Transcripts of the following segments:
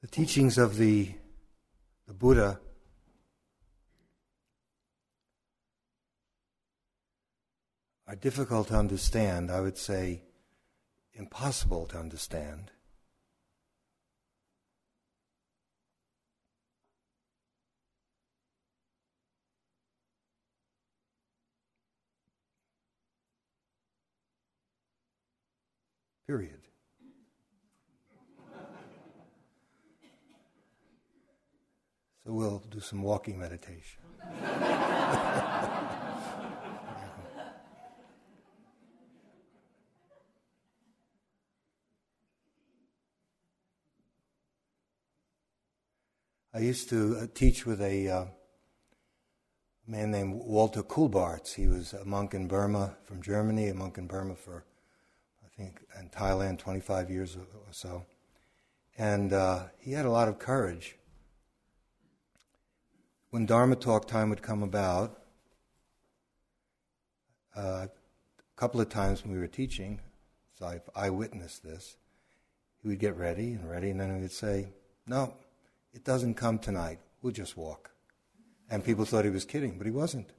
The teachings of the, the Buddha are difficult to understand, I would say impossible to understand. Period. So we'll do some walking meditation. I used to uh, teach with a uh, man named Walter Kulbarts. He was a monk in Burma from Germany, a monk in Burma for, I think, in Thailand, 25 years or so. And uh, he had a lot of courage. When Dharma talk time would come about, uh, a couple of times when we were teaching, so I, I witnessed this, he would get ready and ready, and then he would say, No, it doesn't come tonight. We'll just walk. And people thought he was kidding, but he wasn't.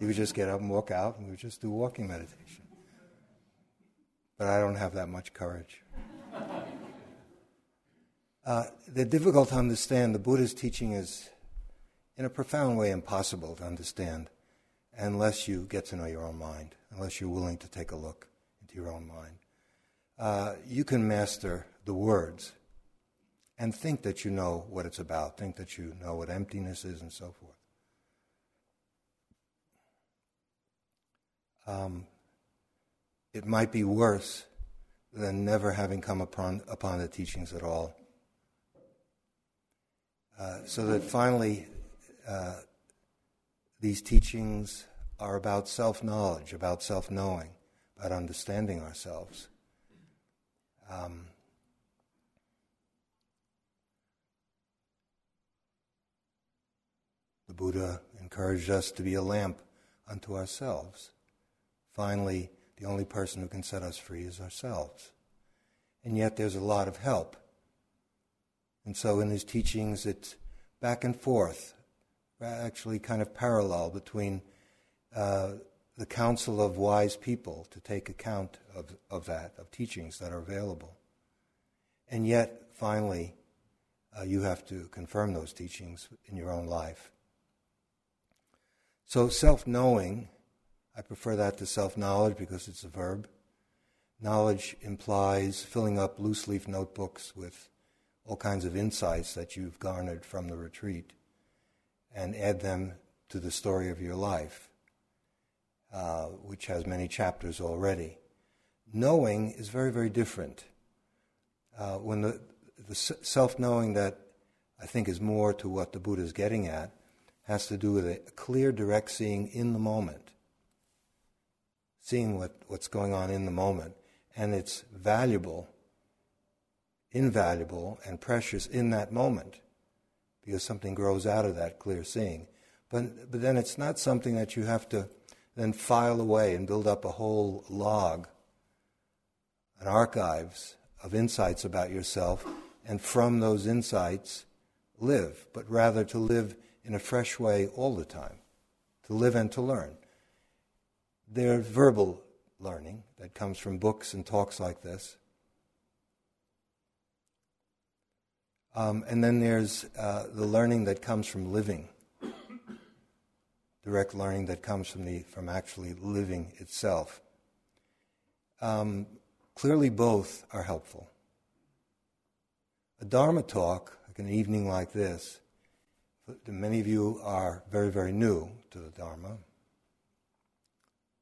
He would just get up and walk out, and we would just do walking meditation. But I don't have that much courage. Uh, they're difficult to understand. The Buddha's teaching is, in a profound way, impossible to understand unless you get to know your own mind, unless you're willing to take a look into your own mind. Uh, you can master the words and think that you know what it's about, think that you know what emptiness is, and so forth. Um, it might be worse than never having come upon, upon the teachings at all. Uh, so that finally, uh, these teachings are about self knowledge, about self knowing, about understanding ourselves. Um, The Buddha encouraged us to be a lamp unto ourselves. Finally, the only person who can set us free is ourselves. And yet there's a lot of help. And so in his teachings, it's back and forth, actually kind of parallel between uh, the counsel of wise people to take account of, of that, of teachings that are available. And yet, finally, uh, you have to confirm those teachings in your own life. So, self knowing, I prefer that to self knowledge because it's a verb. Knowledge implies filling up loose leaf notebooks with all kinds of insights that you've garnered from the retreat and add them to the story of your life, uh, which has many chapters already. Knowing is very, very different. Uh, when the, the self knowing that I think is more to what the Buddha is getting at has to do with a clear, direct seeing in the moment, seeing what, what's going on in the moment. And it's valuable, invaluable, and precious in that moment because something grows out of that clear seeing. But, but then it's not something that you have to then file away and build up a whole log, an archives of insights about yourself, and from those insights live, but rather to live in a fresh way all the time, to live and to learn. There's verbal learning that comes from books and talks like this. Um, and then there's uh, the learning that comes from living, direct learning that comes from, the, from actually living itself. Um, clearly, both are helpful. A Dharma talk, like an evening like this, many of you are very, very new to the Dharma,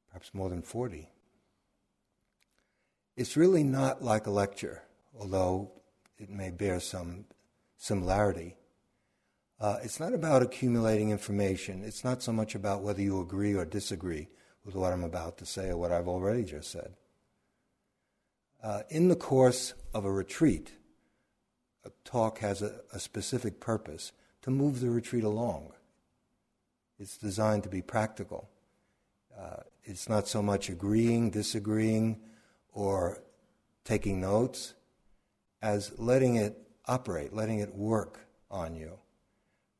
perhaps more than 40. It's really not like a lecture, although it may bear some similarity. Uh, it's not about accumulating information. It's not so much about whether you agree or disagree with what I'm about to say or what I've already just said. Uh, in the course of a retreat, a talk has a, a specific purpose to move the retreat along. It's designed to be practical. Uh, it's not so much agreeing, disagreeing, or taking notes as letting it operate, letting it work on you.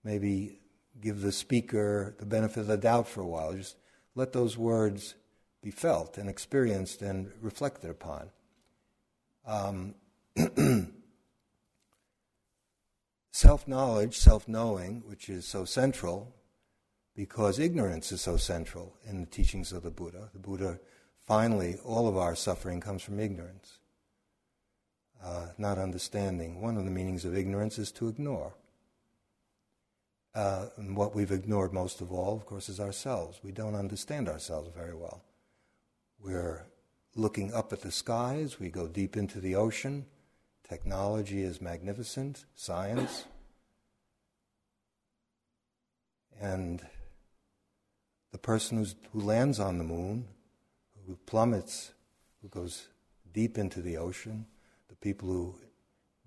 Maybe give the speaker the benefit of the doubt for a while. Just let those words be felt and experienced and reflected upon. Um, self knowledge, self knowing, which is so central because ignorance is so central in the teachings of the Buddha. The Buddha, finally, all of our suffering comes from ignorance, uh, not understanding. One of the meanings of ignorance is to ignore. Uh, and what we've ignored most of all, of course, is ourselves. We don't understand ourselves very well. We're looking up at the skies, we go deep into the ocean. Technology is magnificent, science. And the person who lands on the moon, who plummets, who goes deep into the ocean, people who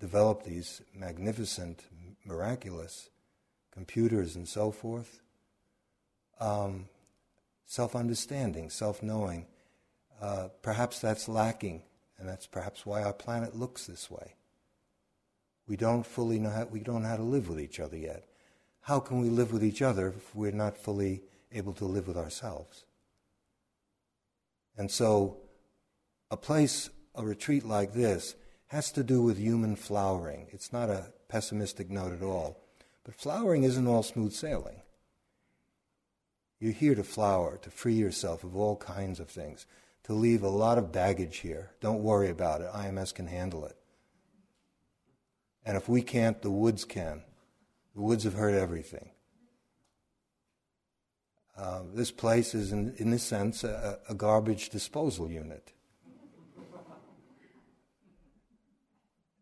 develop these magnificent, miraculous computers and so forth, um, self understanding, self knowing, uh, perhaps that's lacking, and that's perhaps why our planet looks this way. We don't fully know how, we don't know how to live with each other yet. How can we live with each other if we're not fully able to live with ourselves? And so, a place, a retreat like this, has to do with human flowering. It's not a pessimistic note at all. But flowering isn't all smooth sailing. You're here to flower, to free yourself of all kinds of things, to leave a lot of baggage here. Don't worry about it. IMS can handle it. And if we can't, the woods can. The woods have heard everything. Uh, this place is, in, in this sense, a, a garbage disposal unit.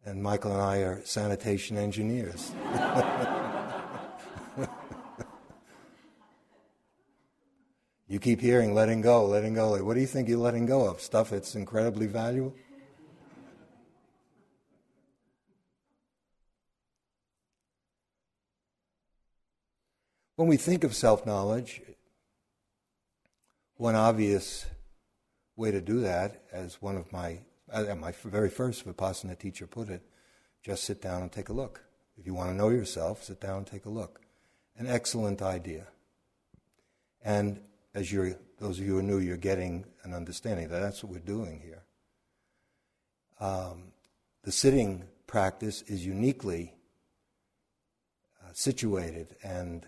And Michael and I are sanitation engineers. you keep hearing letting go, letting go. What do you think you're letting go of? Stuff that's incredibly valuable? When we think of self knowledge, one obvious way to do that, as one of my, uh, my very first Vipassana teacher put it, just sit down and take a look. If you want to know yourself, sit down and take a look. An excellent idea. And as you're, those of you who are new, you're getting an understanding that that's what we're doing here. Um, the sitting practice is uniquely uh, situated and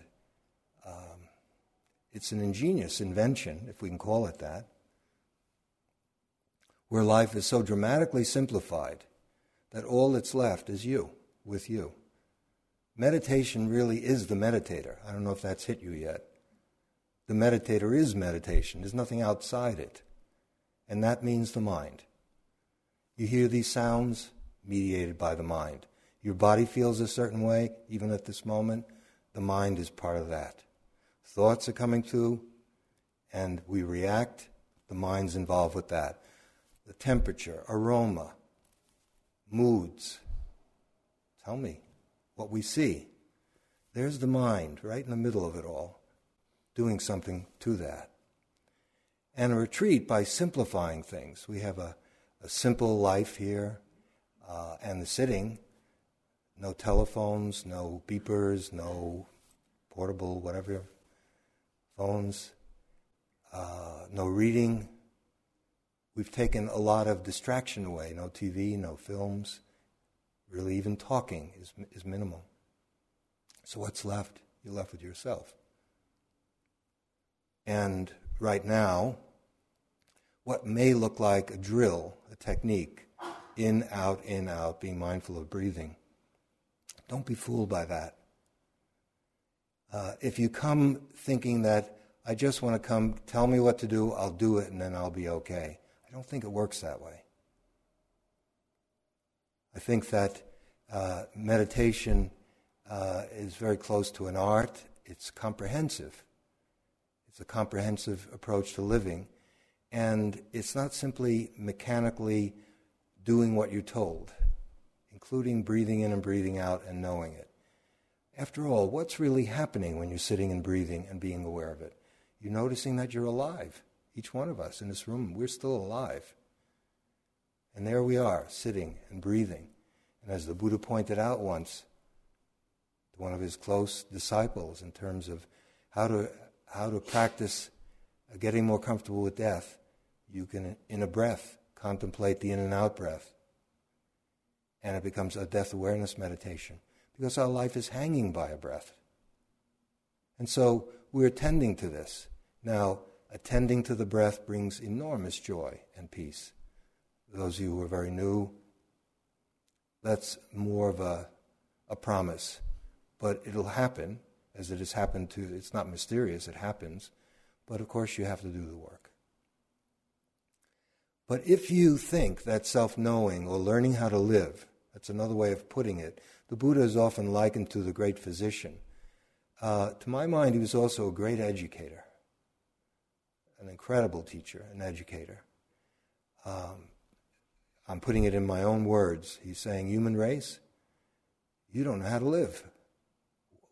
um, it's an ingenious invention, if we can call it that, where life is so dramatically simplified that all that's left is you, with you. Meditation really is the meditator. I don't know if that's hit you yet. The meditator is meditation, there's nothing outside it. And that means the mind. You hear these sounds mediated by the mind. Your body feels a certain way, even at this moment. The mind is part of that. Thoughts are coming through, and we react. The mind's involved with that. The temperature, aroma, moods. Tell me what we see. There's the mind right in the middle of it all, doing something to that. And a retreat by simplifying things. We have a, a simple life here, uh, and the sitting no telephones, no beepers, no portable, whatever phones, uh, no reading. We've taken a lot of distraction away no TV, no films. Really, even talking is, is minimal. So, what's left? You're left with yourself. And right now, what may look like a drill, a technique, in, out, in, out, being mindful of breathing, don't be fooled by that. Uh, if you come thinking that I just want to come, tell me what to do, I'll do it, and then I'll be okay, don't think it works that way. I think that uh, meditation uh, is very close to an art. It's comprehensive. It's a comprehensive approach to living. And it's not simply mechanically doing what you're told, including breathing in and breathing out and knowing it. After all, what's really happening when you're sitting and breathing and being aware of it? You're noticing that you're alive. Each one of us in this room, we're still alive. And there we are, sitting and breathing. And as the Buddha pointed out once to one of his close disciples in terms of how to, how to practice getting more comfortable with death, you can, in a breath, contemplate the in and out breath. And it becomes a death awareness meditation because our life is hanging by a breath. And so we're attending to this. Now, attending to the breath brings enormous joy and peace. Those of you who are very new, that's more of a, a promise. But it'll happen, as it has happened to, it's not mysterious, it happens. But of course, you have to do the work. But if you think that self knowing or learning how to live, that's another way of putting it, the Buddha is often likened to the great physician. Uh, to my mind, he was also a great educator, an incredible teacher, an educator. Um, I'm putting it in my own words. He's saying, Human race, you don't know how to live.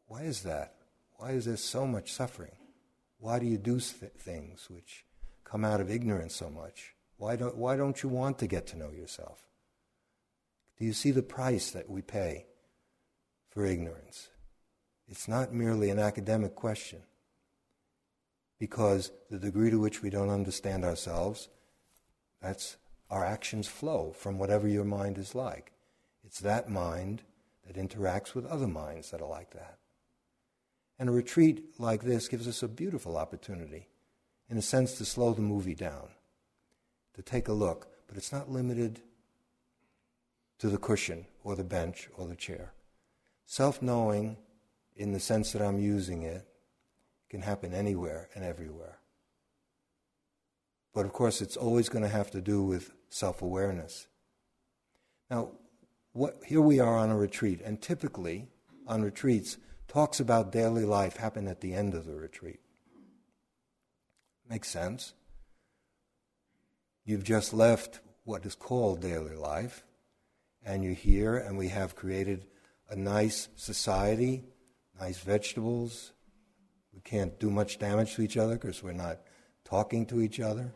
Why is that? Why is there so much suffering? Why do you do th- things which come out of ignorance so much? Why don't, why don't you want to get to know yourself? Do you see the price that we pay for ignorance? It's not merely an academic question, because the degree to which we don't understand ourselves, that's our actions flow from whatever your mind is like. It's that mind that interacts with other minds that are like that. And a retreat like this gives us a beautiful opportunity, in a sense, to slow the movie down, to take a look, but it's not limited to the cushion or the bench or the chair. Self knowing, in the sense that I'm using it, can happen anywhere and everywhere. But of course, it's always going to have to do with self awareness. Now, what, here we are on a retreat, and typically on retreats, talks about daily life happen at the end of the retreat. Makes sense. You've just left what is called daily life, and you're here, and we have created a nice society, nice vegetables. We can't do much damage to each other because we're not talking to each other.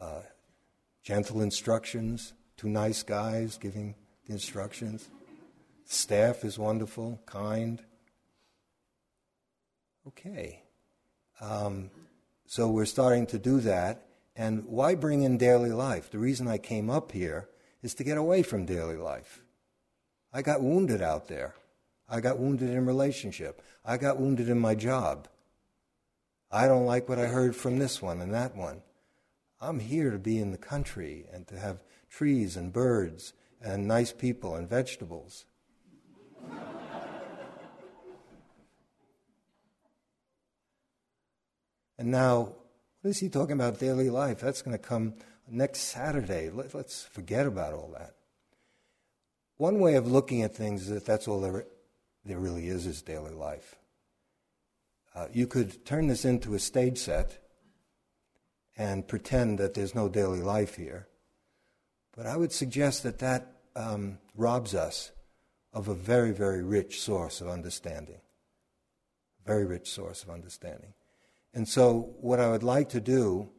Uh, gentle instructions, two nice guys giving the instructions. Staff is wonderful, kind. Okay. Um, so we're starting to do that. And why bring in daily life? The reason I came up here is to get away from daily life. I got wounded out there. I got wounded in relationship. I got wounded in my job. I don't like what I heard from this one and that one. I'm here to be in the country and to have trees and birds and nice people and vegetables. and now, what is he talking about daily life? That's going to come next Saturday. Let, us forget about all that. One way of looking at things is that that's all there, there really is, is daily life. Uh, you could turn this into a stage set and pretend that there's no daily life here. But I would suggest that that um, robs us of a very, very rich source of understanding. Very rich source of understanding. And so, what I would like to do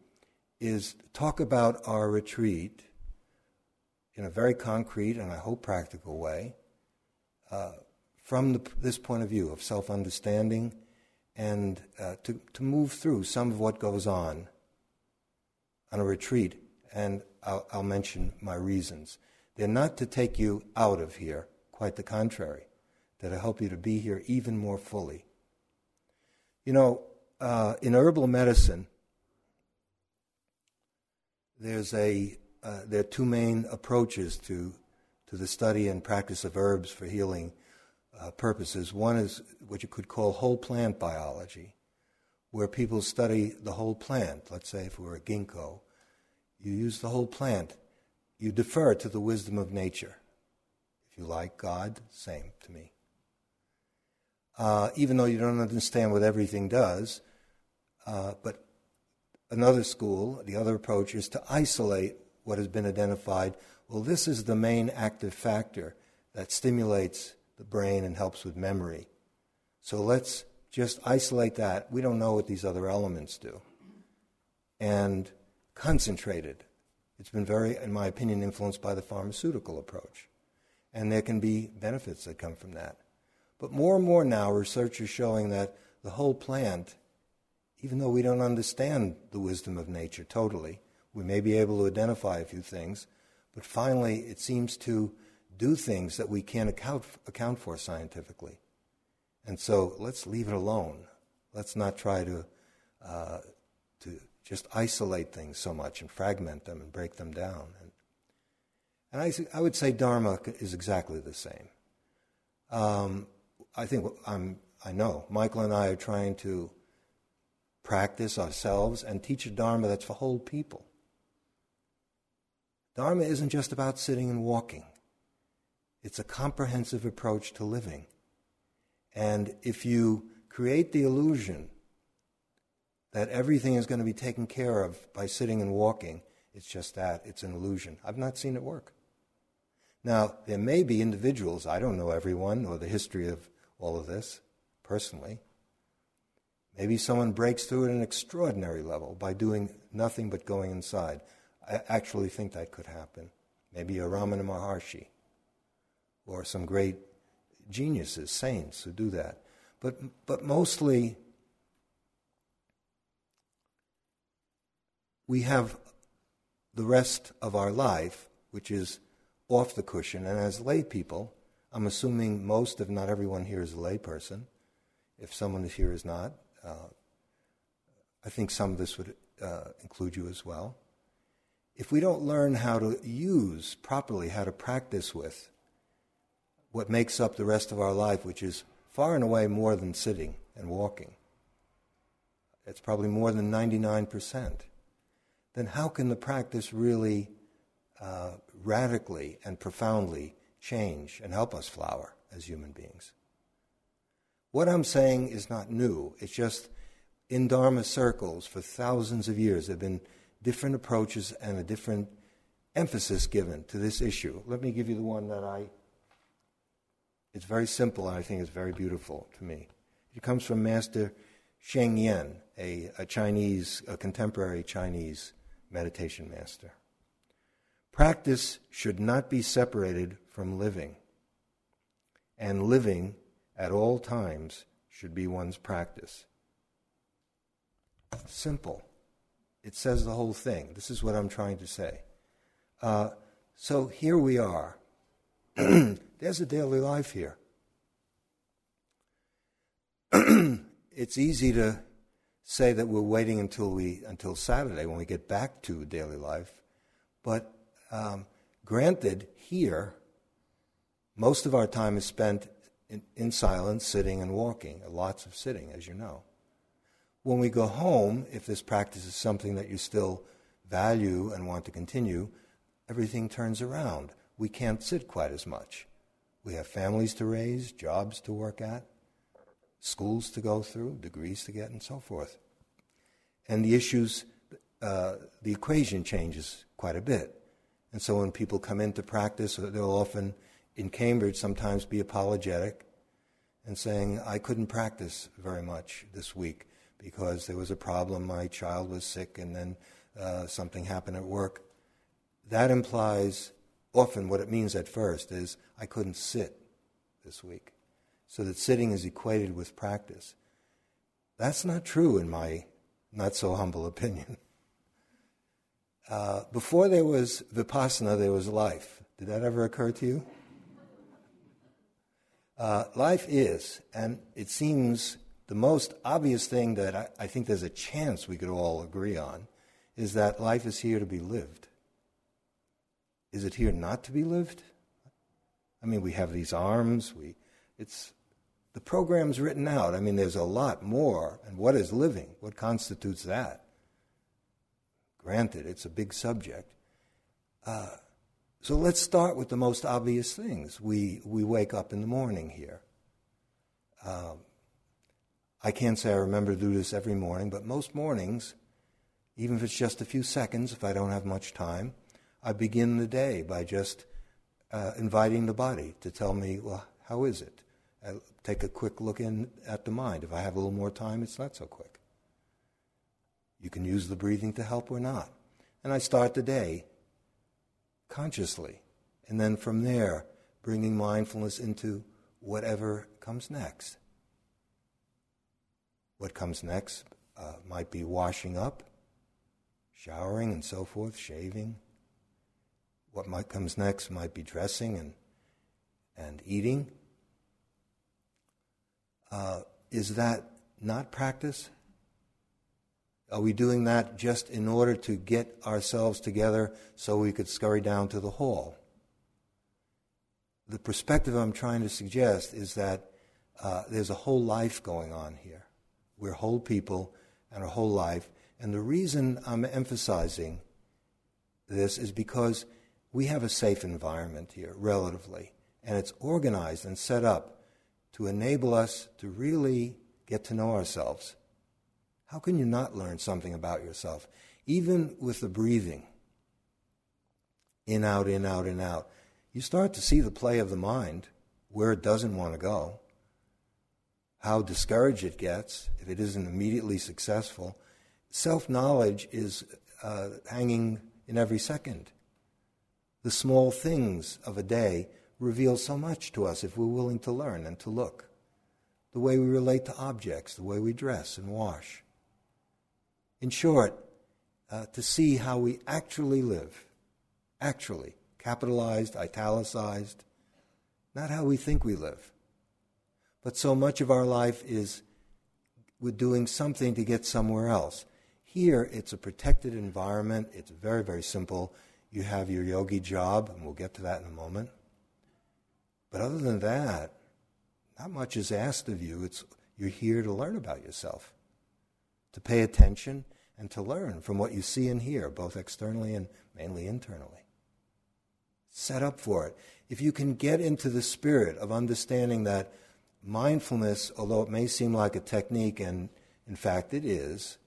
is talk about our retreat in a very concrete and I hope practical way uh, from the, this point of view of self understanding and uh, to, to move through some of what goes on on a retreat, and I'll, I'll mention my reasons. They're not to take you out of here, quite the contrary, that to help you to be here even more fully. You know, uh, in herbal medicine, there's a uh, there are two main approaches to to the study and practice of herbs for healing uh, purposes. One is what you could call whole plant biology, where people study the whole plant. Let's say if we're a ginkgo, you use the whole plant. You defer to the wisdom of nature. If you like God, same to me. Uh, even though you don't understand what everything does, uh, but another school, the other approach is to isolate what has been identified. Well, this is the main active factor that stimulates the brain and helps with memory. So let's just isolate that. We don't know what these other elements do. And concentrated It's been very, in my opinion, influenced by the pharmaceutical approach. And there can be benefits that come from that. But more and more now, research is showing that the whole plant, even though we don't understand the wisdom of nature totally, we may be able to identify a few things, but finally it seems to do things that we can't account, account for scientifically. And so let's leave it alone. Let's not try to, uh, to just isolate things so much and fragment them and break them down. And, and I, I would say Dharma is exactly the same. Um, I think I'm, I know Michael and I are trying to practice ourselves and teach a Dharma that's for whole people. Dharma isn't just about sitting and walking. It's a comprehensive approach to living. And if you create the illusion that everything is going to be taken care of by sitting and walking, it's just that. It's an illusion. I've not seen it work. Now, there may be individuals, I don't know everyone or the history of all of this personally. Maybe someone breaks through at an extraordinary level by doing nothing but going inside. I actually think that could happen. Maybe a Ramana Maharshi or some great geniuses, saints who do that. But, but mostly, we have the rest of our life, which is off the cushion. And as lay people, I'm assuming most, if not everyone here, is a layperson. If someone here is not, uh, I think some of this would uh, include you as well. If we don't learn how to use properly, how to practice with what makes up the rest of our life, which is far and away more than sitting and walking, it's probably more than 99%, then how can the practice really uh, radically and profoundly change and help us flower as human beings? What I'm saying is not new. It's just in Dharma circles for thousands of years there have been different approaches and a different emphasis given to this issue. Let me give you the one that I it's very simple and I think it's very beautiful to me. It comes from Master Sheng Yen, a, a Chinese, a contemporary Chinese meditation master. Practice should not be separated from living, and living at all times should be one's practice. Simple. It says the whole thing. This is what I'm trying to say. Uh, so here we are. There's a daily life here. it's easy to say that we're waiting until we until Saturday when we get back to daily life, but um, granted, here most of our time is spent in, in silence, sitting and walking. Lots of sitting, as you know. When we go home, if this practice is something that you still value and want to continue, everything turns around. We can't sit quite as much. We have families to raise, jobs to work at, schools to go through, degrees to get, and so forth. And the issues, uh, the equation changes quite a bit. And so when people come into practice, they'll often, in Cambridge, sometimes be apologetic and saying, I couldn't practice very much this week because there was a problem, my child was sick, and then uh, something happened at work. That implies often what it means at first is I couldn't sit this week. So that sitting is equated with practice. That's not true in my not so humble opinion. Uh, before there was vipassana, there was life. Did that ever occur to you? Uh, life is, and it seems the most obvious thing that I, I think there's a chance we could all agree on is that life is here to be lived. Is it here not to be lived? I mean, we have these arms. We, it's the program's written out. I mean, there's a lot more. And what is living? What constitutes that? Granted, it's a big subject. Uh, so let's start with the most obvious things. We we wake up in the morning here. Um, I can't say I remember to do this every morning, but most mornings, even if it's just a few seconds, if I don't have much time, I begin the day by just uh, inviting the body to tell me, well, how is it? I take a quick look in at the mind. If I have a little more time, it's not so quick. You can use the breathing to help or not. And I start the day consciously. And then from there, bringing mindfulness into whatever comes next. What comes next uh, might be washing up, showering, and so forth, shaving. What might comes next might be dressing and and eating. Uh, is that not practice? Are we doing that just in order to get ourselves together so we could scurry down to the hall? The perspective I'm trying to suggest is that uh, there's a whole life going on here. We're whole people and a whole life. And the reason I'm emphasizing this is because we have a safe environment here, relatively, and it's organized and set up to enable us to really get to know ourselves how can you not learn something about yourself? Even with the breathing, in, out, in, out, in, out, you start to see the play of the mind, where it doesn't want to go, how discouraged it gets if it isn't immediately successful. Self knowledge is uh, hanging in every second. The small things of a day reveal so much to us if we're willing to learn and to look. The way we relate to objects, the way we dress and wash. In short, uh, to see how we actually live. Actually, capitalized, italicized, not how we think we live. But so much of our life is we're doing something to get somewhere else. Here, it's a protected environment. It's very, very simple. You have your yogi job, and we'll get to that in a moment. But other than that, not much is asked of you. It's, you're here to learn about yourself to pay attention and to learn from what you see and hear, both externally and mainly internally. Set up for it. If you can get into the spirit of understanding that mindfulness, although it may seem like a technique, and in fact it is,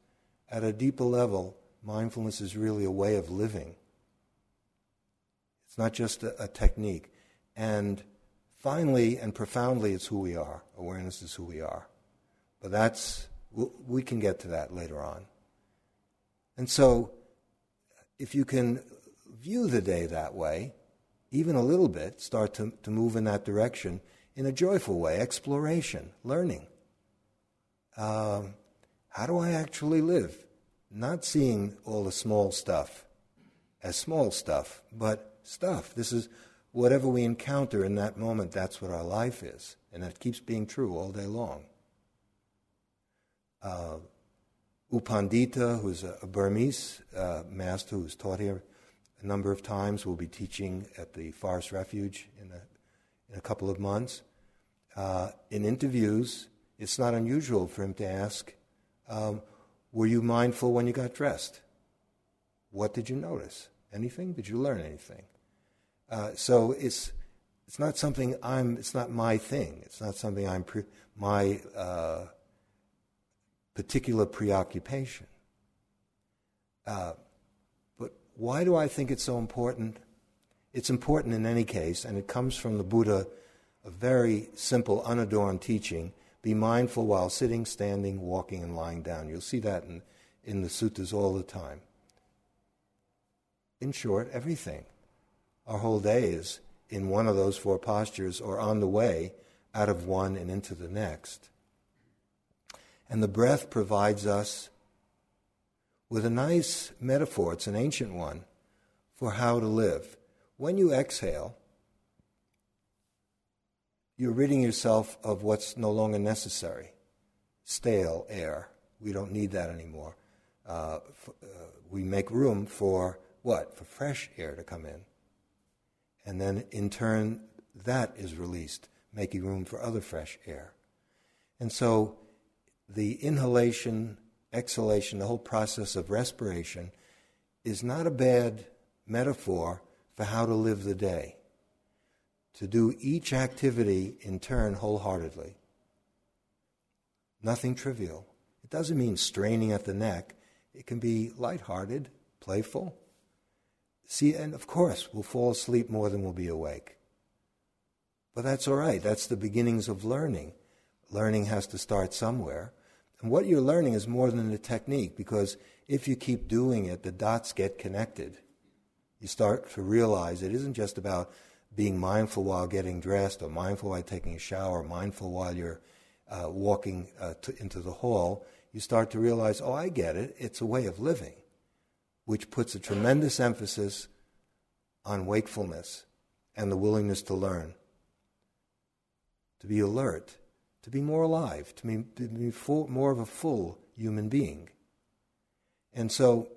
at a deeper level, mindfulness is really a way of living. It's not just a, a technique. And finally and profoundly, it's who we are. Awareness is who we are. But that's we can get to that later on. And so, if you can view the day that way, even a little bit, start to, to move in that direction in a joyful way, exploration, learning. Um, how do I actually live? Not seeing all the small stuff as small stuff, but stuff. This is whatever we encounter in that moment, that's what our life is. And that keeps being true all day long uh, U Pandita, who's a, a Burmese uh, master who's taught here a number of times, will be teaching at the Forest Refuge in a, in a couple of months. Uh, in interviews, it's not unusual for him to ask, um, Were you mindful when you got dressed? What did you notice? Anything? Did you learn anything? Uh, so it's it's not something I'm. It's not my thing. It's not something I'm. Pre- my uh, particular preoccupation. Uh, but why do I think it's so important? It's important in any case, and it comes from the Buddha, a very simple, unadorned teaching. Be mindful while sitting, standing, walking, and lying down. You'll see that in, in the suttas all the time. In short, everything. Our whole day is in one of those four postures or on the way out of one and into the next. And the breath provides us with a nice metaphor, it's an ancient one, for how to live. When you exhale, you're ridding yourself of what's no longer necessary stale air. We don't need that anymore. Uh, f- uh, we make room for what? For fresh air to come in. And then in turn, that is released, making room for other fresh air. And so the inhalation, exhalation, the whole process of respiration is not a bad metaphor for how to live the day. To do each activity in turn wholeheartedly. Nothing trivial. It doesn't mean straining at the neck. It can be lighthearted, playful. See, and of course, we'll fall asleep more than we'll be awake. But that's all right. That's the beginnings of learning. Learning has to start somewhere. And what you're learning is more than a technique because if you keep doing it, the dots get connected. You start to realize it isn't just about being mindful while getting dressed, or mindful while taking a shower, or mindful while you're uh, walking uh, to, into the hall. You start to realize, oh, I get it. It's a way of living, which puts a tremendous emphasis on wakefulness and the willingness to learn, to be alert, to be more alive, to be, to be full, more of a full human being. And so,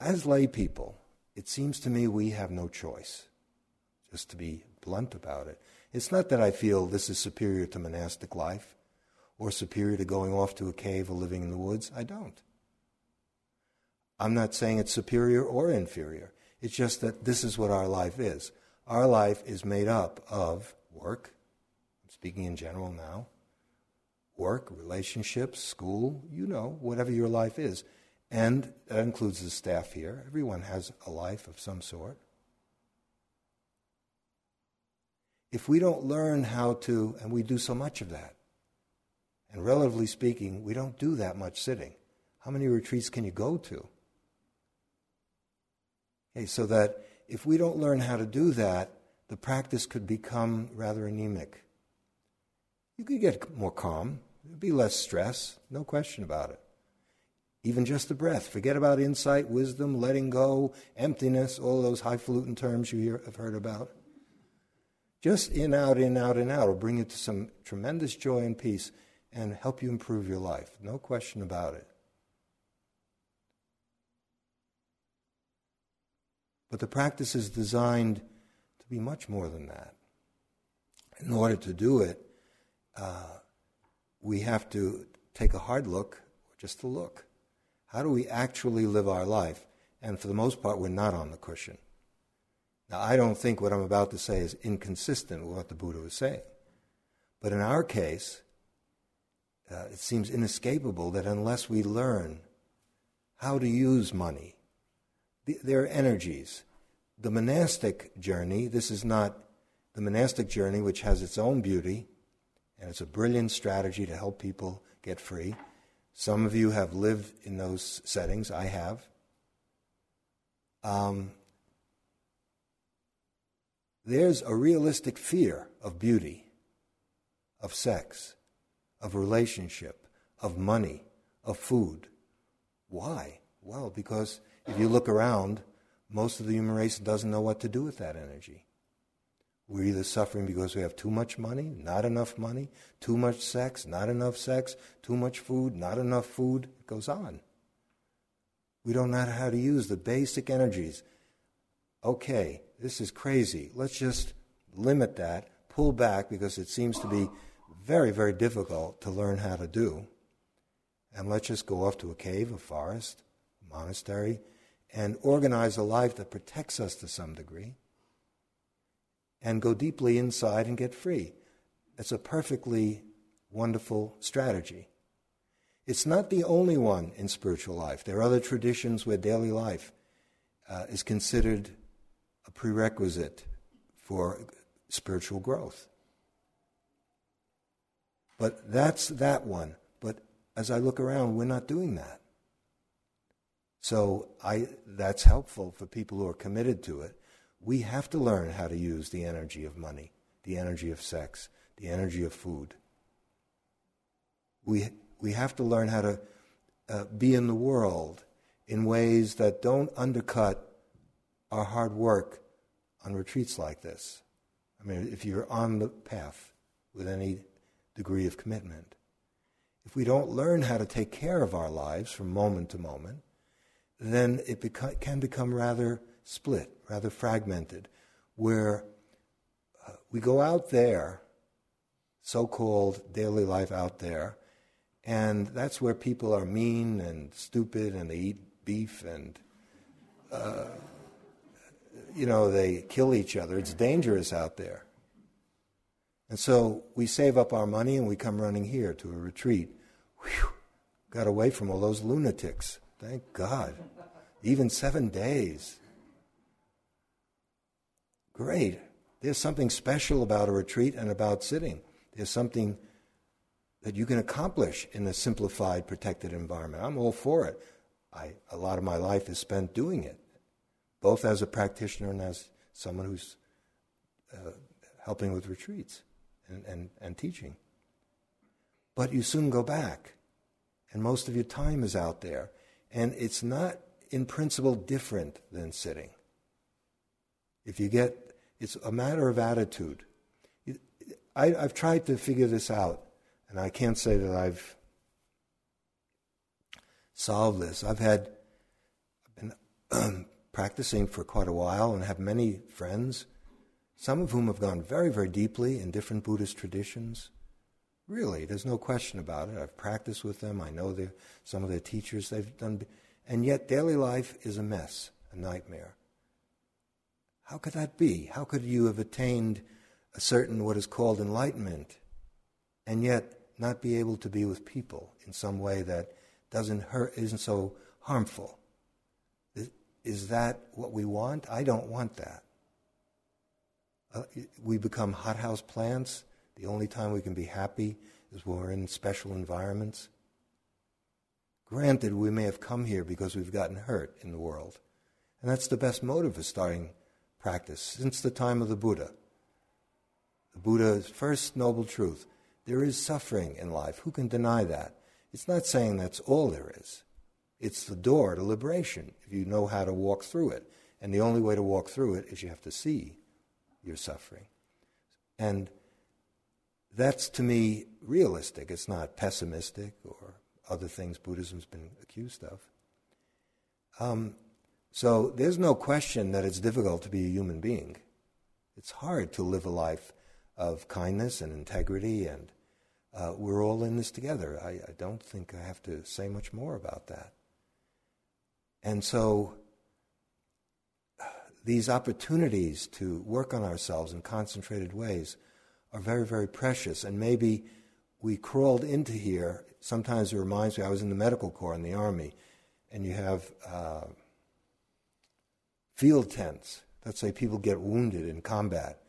as lay people, it seems to me we have no choice, just to be blunt about it. It's not that I feel this is superior to monastic life or superior to going off to a cave or living in the woods. I don't. I'm not saying it's superior or inferior. It's just that this is what our life is. Our life is made up of work, I'm speaking in general now, work, relationships, school, you know, whatever your life is. And that includes the staff here. Everyone has a life of some sort. If we don't learn how to, and we do so much of that, and relatively speaking, we don't do that much sitting. How many retreats can you go to? So that if we don't learn how to do that, the practice could become rather anemic. You could get more calm, there'd be less stress, no question about it. Even just the breath. Forget about insight, wisdom, letting go, emptiness, all those highfalutin terms you hear, have heard about. Just in, out, in, out, and out will bring you to some tremendous joy and peace and help you improve your life. No question about it. But the practice is designed to be much more than that. In order to do it, uh, we have to take a hard look, just a look. How do we actually live our life? And for the most part, we're not on the cushion. Now, I don't think what I'm about to say is inconsistent with what the Buddha was saying. But in our case, uh, it seems inescapable that unless we learn how to use money, their energies. The monastic journey, this is not the monastic journey, which has its own beauty, and it's a brilliant strategy to help people get free. Some of you have lived in those settings, I have. Um, there's a realistic fear of beauty, of sex, of relationship, of money, of food. Why? Well, because if you look around, most of the human race doesn't know what to do with that energy. We're either suffering because we have too much money, not enough money, too much sex, not enough sex, too much food, not enough food. It goes on. We don't know how to use the basic energies. Okay, this is crazy. Let's just limit that, pull back, because it seems to be very, very difficult to learn how to do. And let's just go off to a cave, a forest, a monastery, and organize a life that protects us to some degree and go deeply inside and get free. It's a perfectly wonderful strategy. It's not the only one in spiritual life. There are other traditions where daily life uh, is considered a prerequisite for spiritual growth. But that's that one. But as I look around, we're not doing that. So I, that's helpful for people who are committed to it. We have to learn how to use the energy of money, the energy of sex, the energy of food. We, we have to learn how to uh, be in the world in ways that don't undercut our hard work on retreats like this. I mean, if you're on the path with any degree of commitment, if we don't learn how to take care of our lives from moment to moment, then it beca- can become rather split, rather fragmented, where uh, we go out there, so called daily life out there, and that's where people are mean and stupid and they eat beef and, uh, you know, they kill each other. It's dangerous out there. And so we save up our money and we come running here to a retreat. Whew, got away from all those lunatics. Thank God. Even seven days. Great. There's something special about a retreat and about sitting. There's something that you can accomplish in a simplified, protected environment. I'm all for it. I, a lot of my life is spent doing it. both as a practitioner and as someone who's uh, helping with retreats and, and, and teaching. But you soon go back, and most of your time is out there. And it's not, in principle, different than sitting. If you get, it's a matter of attitude. I, I've tried to figure this out, and I can't say that I've solved this. I've had, I've been practicing for quite a while and have many friends some of whom have gone very, very deeply in different Buddhist traditions. Really, there's no question about it. I've practiced with them. I know some of their teachers. They've done, and yet daily life is a mess, a nightmare. How could that be? How could you have attained a certain what is called enlightenment, and yet not be able to be with people in some way that doesn't hurt, isn't so harmful? Is, is that what we want? I don't want that. Uh, we become hothouse plants. The only time we can be happy is when we're in special environments. Granted, we may have come here because we've gotten hurt in the world. And that's the best motive for starting practice since the time of the Buddha. The Buddha's first noble truth there is suffering in life. Who can deny that? It's not saying that's all there is. It's the door to liberation if you know how to walk through it. And the only way to walk through it is you have to see your suffering. And that's to me realistic. It's not pessimistic or other things Buddhism's been accused of. Um, so there's no question that it's difficult to be a human being. It's hard to live a life of kindness and integrity, and uh, we're all in this together. I, I don't think I have to say much more about that. And so these opportunities to work on ourselves in concentrated ways are very, very precious. And maybe we crawled into here. Sometimes it reminds me, I was in the medical corps in the Army, and you have uh, field tents. Let's say people get wounded in combat,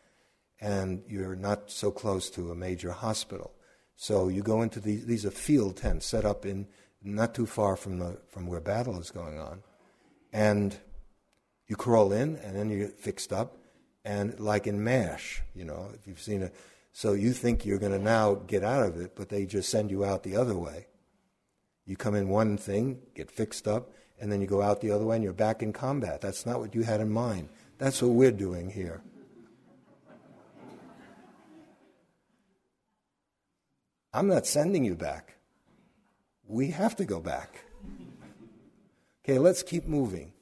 and you're not so close to a major hospital. So you go into these, these are field tents set up in not too far from, the, from where battle is going on. And you crawl in and then you get fixed up, and like in MASH, you know, if you've seen it, so you think you're going to now get out of it, but they just send you out the other way. You come in one thing, get fixed up, and then you go out the other way and you're back in combat. That's not what you had in mind. That's what we're doing here. I'm not sending you back. We have to go back. Okay, let's keep moving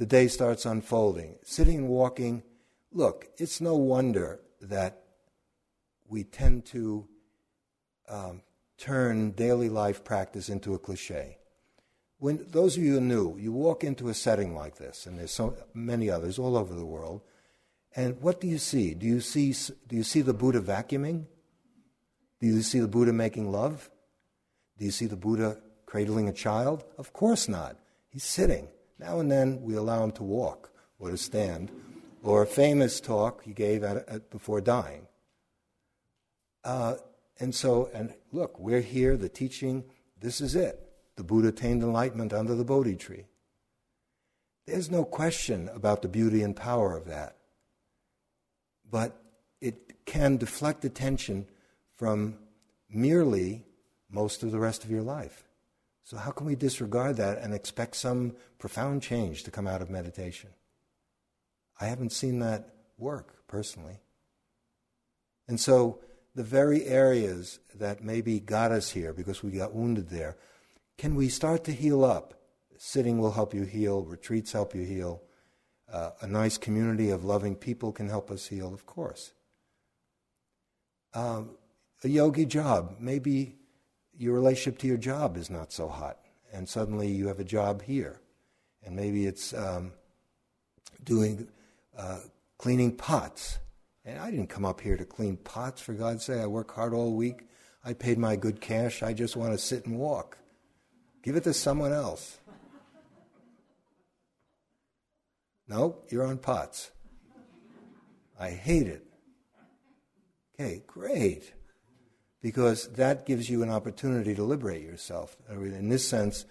the day starts unfolding. Sitting and walking, look, it's no wonder that we tend to um, turn daily life practice into a cliche. When those of you who new, you walk into a setting like this, and there's so many others all over the world, and what do you see? Do you see, do you see the Buddha vacuuming? Do you see the Buddha making love? Do you see the Buddha cradling a child? Of course not. He's sitting. Now and then we allow him to walk or to stand, or a famous talk he gave at, at, before dying. Uh, and so, and look, we're here, the teaching, this is it. The Buddha attained enlightenment under the Bodhi tree. There's no question about the beauty and power of that. But it can deflect attention from merely most of the rest of your life. So, how can we disregard that and expect some profound change to come out of meditation? I haven't seen that work personally. And so, the very areas that maybe got us here because we got wounded there, can we start to heal up? Sitting will help you heal, retreats help you heal. Uh, a nice community of loving people can help us heal, of course. Um, a yogi job, maybe your relationship to your job is not so hot, and suddenly you have a job here, and maybe it's um, doing uh, cleaning pots. And I didn't come up here to clean pots, for God's sake. I work hard all week. I paid my good cash. I just want to sit and walk. Give it to someone else. No, you're on pots. I hate it. Okay, great because that gives you an opportunity to liberate yourself. In this sense,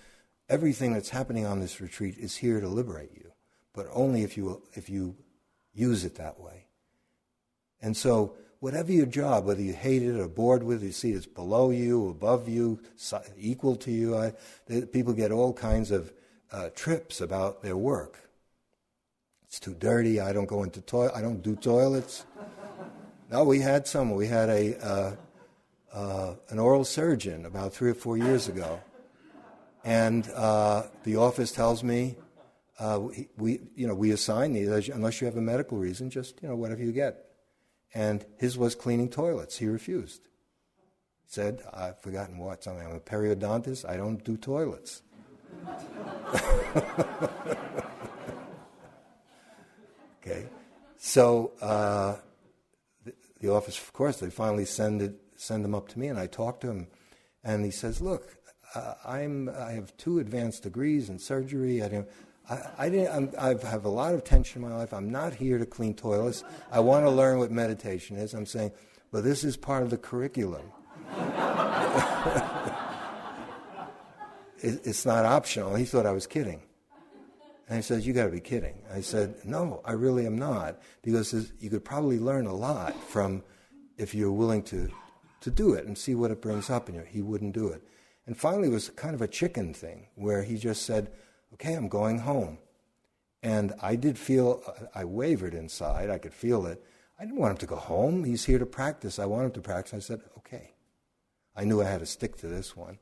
everything that's happening on this retreat is here to liberate you. but only if you, if you use it that way. And so, whatever your job, whether you hate it or bored with it, you see it's below you, above you, equal to you, I, people get all kinds of uh, trips about their work. It's too dirty. I don't go into toilet. I don't do toilets. no, we had some. We had a uh, uh, an oral surgeon about three or four years ago, and uh, the office tells me uh, we, you know we assign these unless you have a medical reason. Just you know whatever you get. And his was cleaning toilets. He refused. Said, "I've forgotten what something. I'm a periodontist. I don't do toilets." okay, so uh, the, the, office, of course, they finally send it, send them up to me, and I talk to him, and he says, "Look, uh, I'm I have two advanced degrees in surgery. I didn't." I, I didn't, i have a lot of tension in my life. I'm not here to clean toilets. I want to learn what meditation is. I'm saying, but this is part of the curriculum. it, it's not optional. He thought I was kidding. And he says, You got to be kidding. I said, No, I really am not. Because you could probably learn a lot from if you're willing to, to do it and see what it brings up in you. He wouldn't do it. And finally, it was kind of a chicken thing where he just said, Okay, I'm going home. And I did feel, I wavered inside. I could feel it. I didn't want him to go home. He's here to practice. I want him to practice. I said, Okay. I knew I had to stick to this one.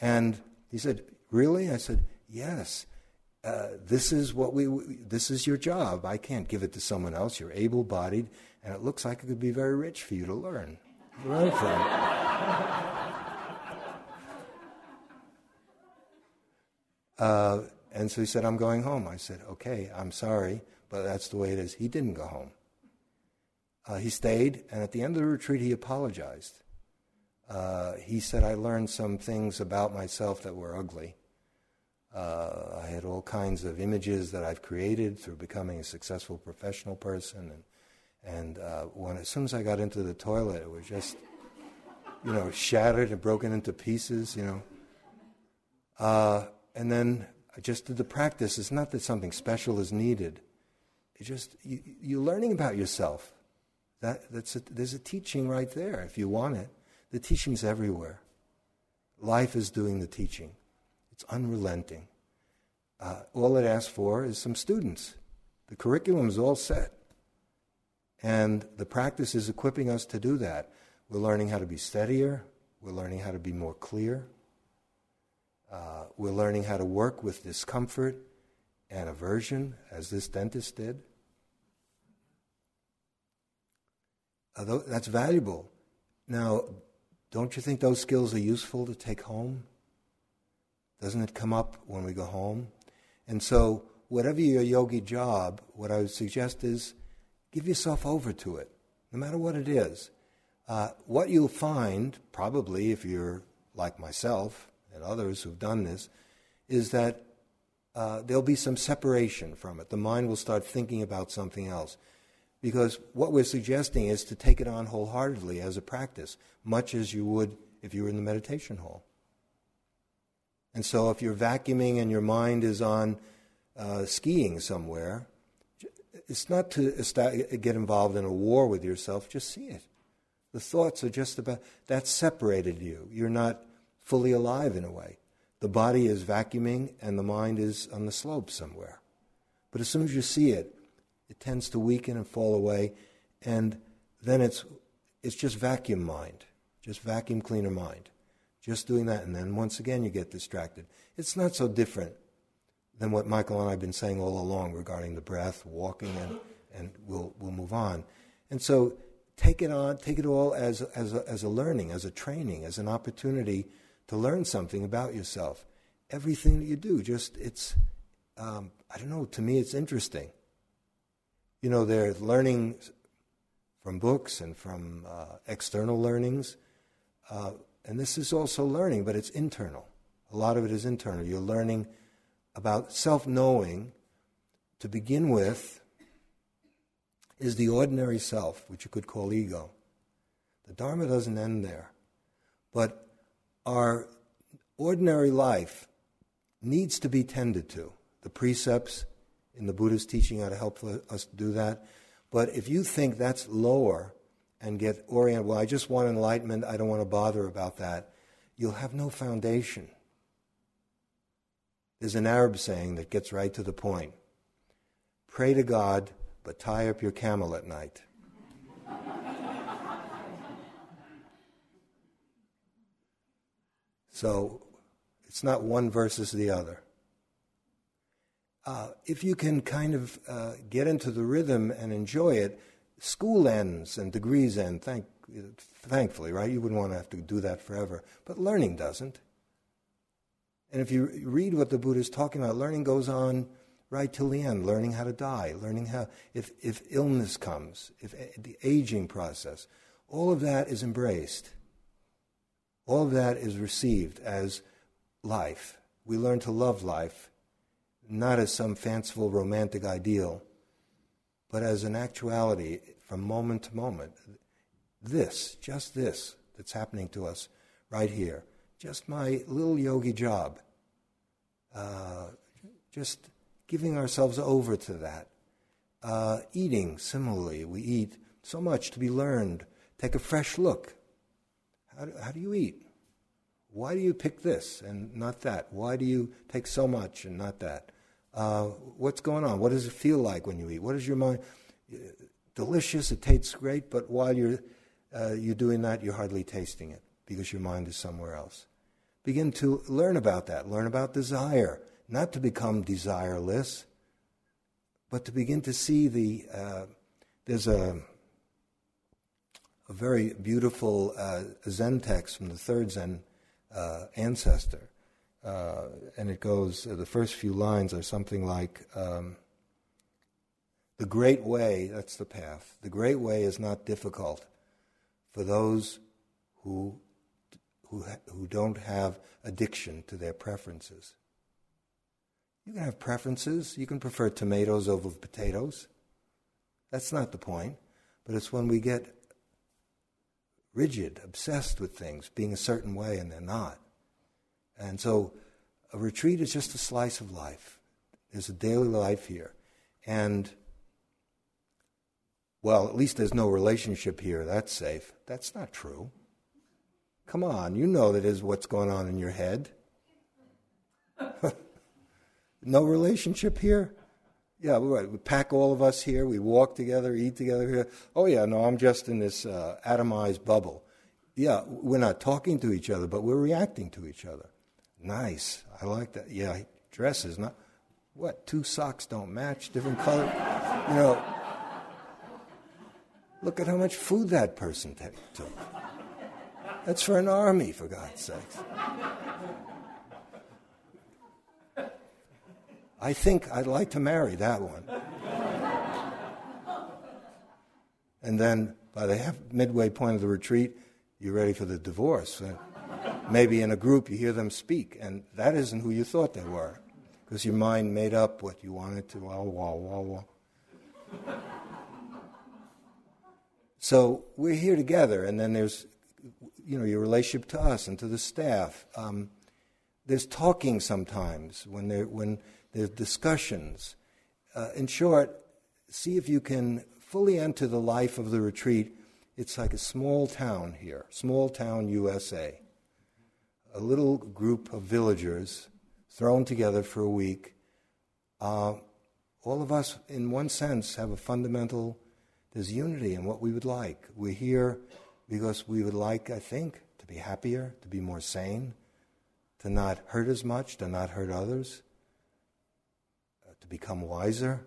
And he said, Really? I said, Yes. Uh, this is what we, this is your job. I can't give it to someone else. You're able bodied, and it looks like it could be very rich for you to learn. Learn from uh, and so he said, I'm going home. I said, Okay, I'm sorry, but that's the way it is. He didn't go home. Uh, he stayed, and at the end of the retreat, he apologized. Uh, he said, I learned some things about myself that were ugly. Uh, I had all kinds of images that I've created through becoming a successful professional person. And, and uh, when, as soon as I got into the toilet, it was just, you know, shattered and broken into pieces, you know. Uh, and then I just did the practice. It's not that something special is needed. It's just you, you're learning about yourself. That, that's a, there's a teaching right there if you want it. The teaching's everywhere. Life is doing the teaching, it's unrelenting. Uh, all it asks for is some students. The curriculum is all set. And the practice is equipping us to do that. We're learning how to be steadier, we're learning how to be more clear, uh, we're learning how to work with discomfort and aversion, as this dentist did. Although that's valuable. Now, don't you think those skills are useful to take home? Doesn't it come up when we go home? And so, whatever your yogi job, what I would suggest is give yourself over to it, no matter what it is. Uh, what you'll find, probably if you're like myself and others who've done this, is that uh, there'll be some separation from it. The mind will start thinking about something else. Because what we're suggesting is to take it on wholeheartedly as a practice, much as you would if you were in the meditation hall. And so if you're vacuuming and your mind is on uh, skiing somewhere, it's not to get involved in a war with yourself, just see it. The thoughts are just about, that's separated you. You're not fully alive in a way. The body is vacuuming and the mind is on the slope somewhere. But as soon as you see it, it tends to weaken and fall away, and then it's, it's just vacuum mind, just vacuum cleaner mind. Just doing that, and then once again you get distracted. It's not so different than what Michael and I have been saying all along regarding the breath, walking, and, and we'll, we'll move on. And so take it on, take it all as, as, a, as a learning, as a training, as an opportunity to learn something about yourself. Everything that you do, just it's, um, I don't know, to me it's interesting you know, they're learning from books and from uh, external learnings. Uh, and this is also learning, but it's internal. A lot of it is internal. You're learning about self knowing to begin with is the ordinary self, which you could call ego. The Dharma doesn't end there. But our ordinary life needs to be tended to. The precepts in the Buddha's teaching how to help us do that. But if you think that's lower and get oriented, well, I just want enlightenment, I don't want to bother about that, you'll have no foundation. There's an Arab saying that gets right to the point pray to God, but tie up your camel at night. So it's not one versus the other. Uh, if you can kind of uh, get into the rhythm and enjoy it, school ends and degrees end, thank, thankfully, right? You wouldn't want to have to do that forever. But learning doesn't. And if you read what the Buddha is talking about, learning goes on right till the end, learning how to die, learning how, if, if illness comes, if the aging process, all of that is embraced. All of that is received as life. We learn to love life, not as some fanciful romantic ideal, but as an actuality from moment to moment. This, just this, that's happening to us right here just my little yogi job. Uh, just giving ourselves over to that. Uh, eating, similarly, we eat so much to be learned. Take a fresh look. How do, how do you eat? Why do you pick this and not that? Why do you take so much and not that? Uh, what's going on? What does it feel like when you eat? What is your mind? Delicious, it tastes great, but while you're, uh, you're doing that, you're hardly tasting it because your mind is somewhere else. Begin to learn about that, learn about desire, not to become desireless, but to begin to see the. Uh, there's a, a very beautiful uh, Zen text from the third Zen uh, ancestor. Uh, and it goes, uh, the first few lines are something like um, The great way, that's the path, the great way is not difficult for those who who, who don't have addiction to their preferences. You can have preferences. You can prefer tomatoes over potatoes. That's not the point. But it's when we get rigid, obsessed with things being a certain way and they're not. And so a retreat is just a slice of life. There's a daily life here. And, well, at least there's no relationship here. That's safe. That's not true. Come on, you know that is what's going on in your head. no relationship here? Yeah, right. We pack all of us here. We walk together, eat together here. Oh, yeah, no, I'm just in this uh, atomized bubble. Yeah, we're not talking to each other, but we're reacting to each other. Nice. I like that. Yeah, dresses, not. What? Two socks don't match, different color? You know, look at how much food that person t- took. That's for an army, for God's sakes. I think I'd like to marry that one. And then by the half, midway point of the retreat, you're ready for the divorce. Maybe in a group you hear them speak, and that isn't who you thought they were, because your mind made up what you wanted to. Wah, wah, wah, wah. So we're here together, and then there's you know, your relationship to us and to the staff. Um, there's talking sometimes when, when there's discussions. Uh, in short, see if you can fully enter the life of the retreat. It's like a small town here, small town USA. A little group of villagers thrown together for a week. Uh, all of us, in one sense, have a fundamental, there's unity in what we would like. We're here because we would like, I think, to be happier, to be more sane, to not hurt as much, to not hurt others, to become wiser.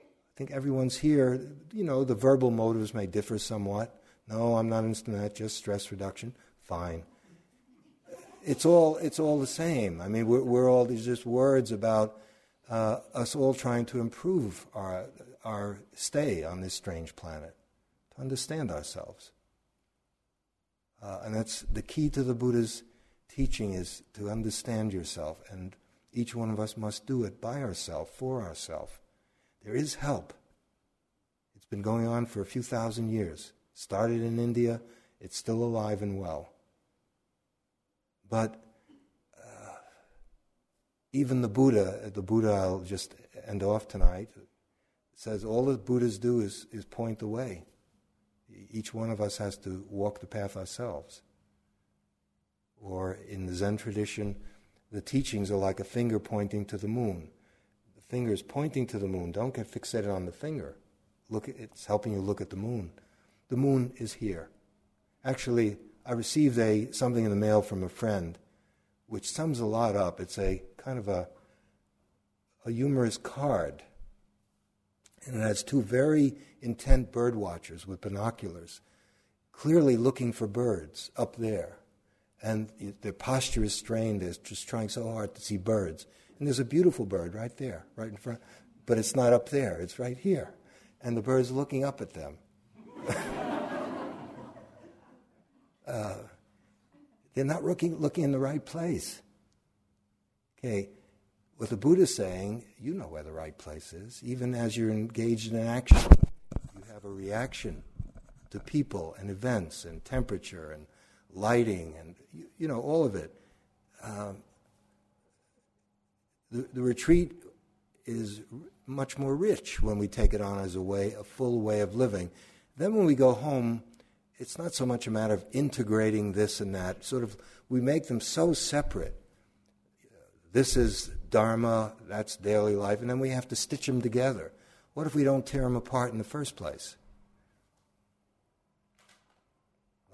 I think everyone's here, you know, the verbal motives may differ somewhat. No, I'm not interested in that, just stress reduction. Fine. It's all, it's all the same. I mean, we're, we're all these just words about uh, us all trying to improve our, our stay on this strange planet, to understand ourselves. Uh, and that's the key to the Buddha's teaching is to understand yourself. And each one of us must do it by ourselves, for ourselves. There is help. It's been going on for a few thousand years. Started in India, it's still alive and well. But uh, even the Buddha, the Buddha, I'll just end off tonight, says all the Buddhas do is, is point the way. Each one of us has to walk the path ourselves. Or in the Zen tradition, the teachings are like a finger pointing to the moon. The finger is pointing to the moon. Don't get fixated on the finger. Look, it's helping you look at the moon. The moon is here. Actually, I received a something in the mail from a friend, which sums a lot up. It's a kind of a a humorous card, and it has two very intent bird watchers with binoculars, clearly looking for birds up there, and their posture is strained. They're just trying so hard to see birds, and there's a beautiful bird right there, right in front, but it's not up there. It's right here, and the bird's looking up at them. uh, they're not looking, looking in the right place. Okay, what the Buddha is saying, you know where the right place is. Even as you're engaged in action, you have a reaction to people and events and temperature and lighting and, you, know, all of it. Um, the, the retreat is much more rich when we take it on as a way, a full way of living. Then when we go home, it's not so much a matter of integrating this and that. Sort of, we make them so separate. This is Dharma, that's daily life, and then we have to stitch them together. What if we don't tear them apart in the first place?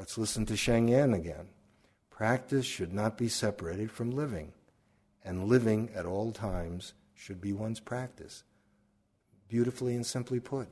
Let's listen to Sheng Yen again. Practice should not be separated from living, and living at all times should be one's practice. Beautifully and simply put.